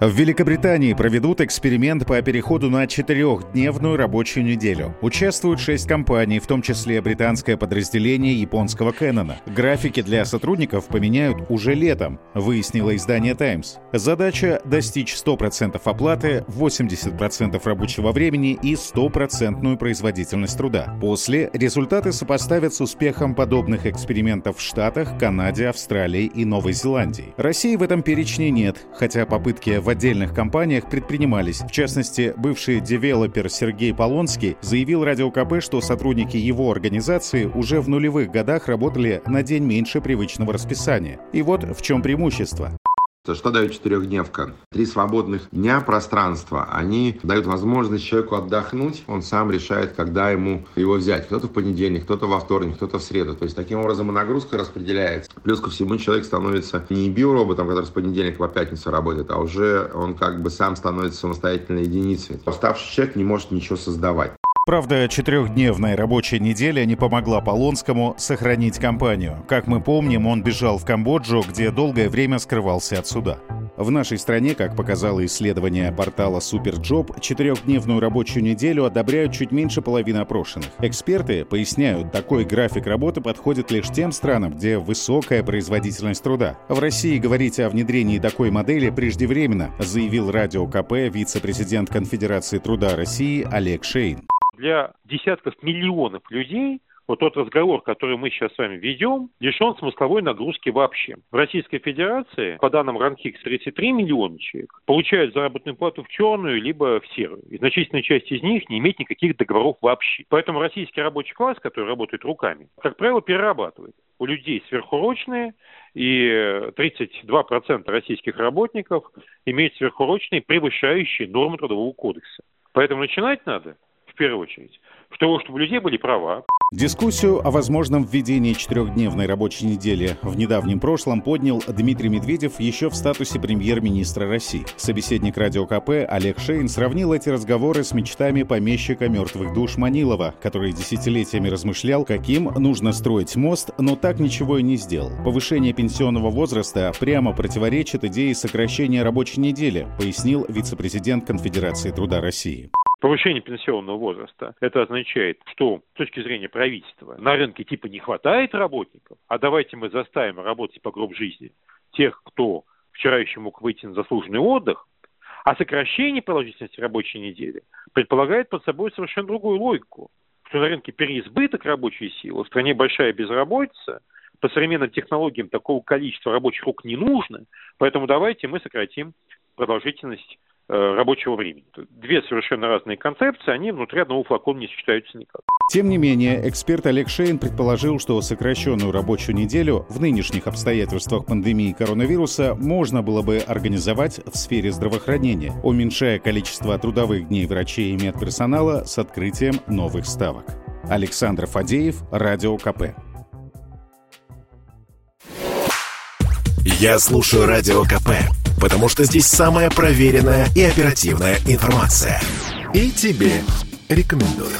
В Великобритании проведут эксперимент по переходу на четырехдневную рабочую неделю. Участвуют шесть компаний, в том числе британское подразделение японского Кэнона. Графики для сотрудников поменяют уже летом, выяснило издание «Таймс». Задача — достичь 100% оплаты, 80% рабочего времени и 100% производительность труда. После результаты сопоставят с успехом подобных экспериментов в Штатах, Канаде, Австралии и Новой Зеландии. России в этом перечне нет, хотя попытки в отдельных компаниях предпринимались. В частности, бывший девелопер Сергей Полонский заявил Радио КП, что сотрудники его организации уже в нулевых годах работали на день меньше привычного расписания. И вот в чем преимущество. Что дает четырехдневка? Три свободных дня пространства, они дают возможность человеку отдохнуть, он сам решает, когда ему его взять. Кто-то в понедельник, кто-то во вторник, кто-то в среду. То есть таким образом и нагрузка распределяется. Плюс ко всему человек становится не биороботом, который с понедельника по пятницу работает, а уже он как бы сам становится самостоятельной единицей. Уставший человек не может ничего создавать. Правда, четырехдневная рабочая неделя не помогла Полонскому сохранить компанию. Как мы помним, он бежал в Камбоджу, где долгое время скрывался от суда. В нашей стране, как показало исследование портала Superjob, четырехдневную рабочую неделю одобряют чуть меньше половины опрошенных. Эксперты поясняют, такой график работы подходит лишь тем странам, где высокая производительность труда. В России говорить о внедрении такой модели преждевременно, заявил Радио КП вице-президент Конфедерации труда России Олег Шейн для десятков миллионов людей вот тот разговор, который мы сейчас с вами ведем, лишен смысловой нагрузки вообще. В Российской Федерации, по данным РАНХИКС, 33 миллиона человек получают заработную плату в черную либо в серую. И значительная часть из них не имеет никаких договоров вообще. Поэтому российский рабочий класс, который работает руками, как правило, перерабатывает. У людей сверхурочные, и 32% российских работников имеют сверхурочные, превышающие нормы Трудового кодекса. Поэтому начинать надо первую очередь. В того, чтобы у людей были права. Дискуссию о возможном введении четырехдневной рабочей недели в недавнем прошлом поднял Дмитрий Медведев еще в статусе премьер-министра России. Собеседник Радио КП Олег Шейн сравнил эти разговоры с мечтами помещика мертвых душ Манилова, который десятилетиями размышлял, каким нужно строить мост, но так ничего и не сделал. Повышение пенсионного возраста прямо противоречит идее сокращения рабочей недели, пояснил вице-президент Конфедерации труда России. Повышение пенсионного возраста. Это означает, что с точки зрения правительства на рынке типа не хватает работников, а давайте мы заставим работать по гроб жизни тех, кто вчера еще мог выйти на заслуженный отдых, а сокращение продолжительности рабочей недели предполагает под собой совершенно другую логику, что на рынке переизбыток рабочей силы, в стране большая безработица, по современным технологиям такого количества рабочих рук не нужно, поэтому давайте мы сократим продолжительность рабочего времени. Две совершенно разные концепции, они внутри одного флакона не сочетаются никак. Тем не менее, эксперт Олег Шейн предположил, что сокращенную рабочую неделю в нынешних обстоятельствах пандемии коронавируса можно было бы организовать в сфере здравоохранения, уменьшая количество трудовых дней врачей и медперсонала с открытием новых ставок. Александр Фадеев, Радио КП. Я слушаю Радио КП потому что здесь самая проверенная и оперативная информация. И тебе рекомендую.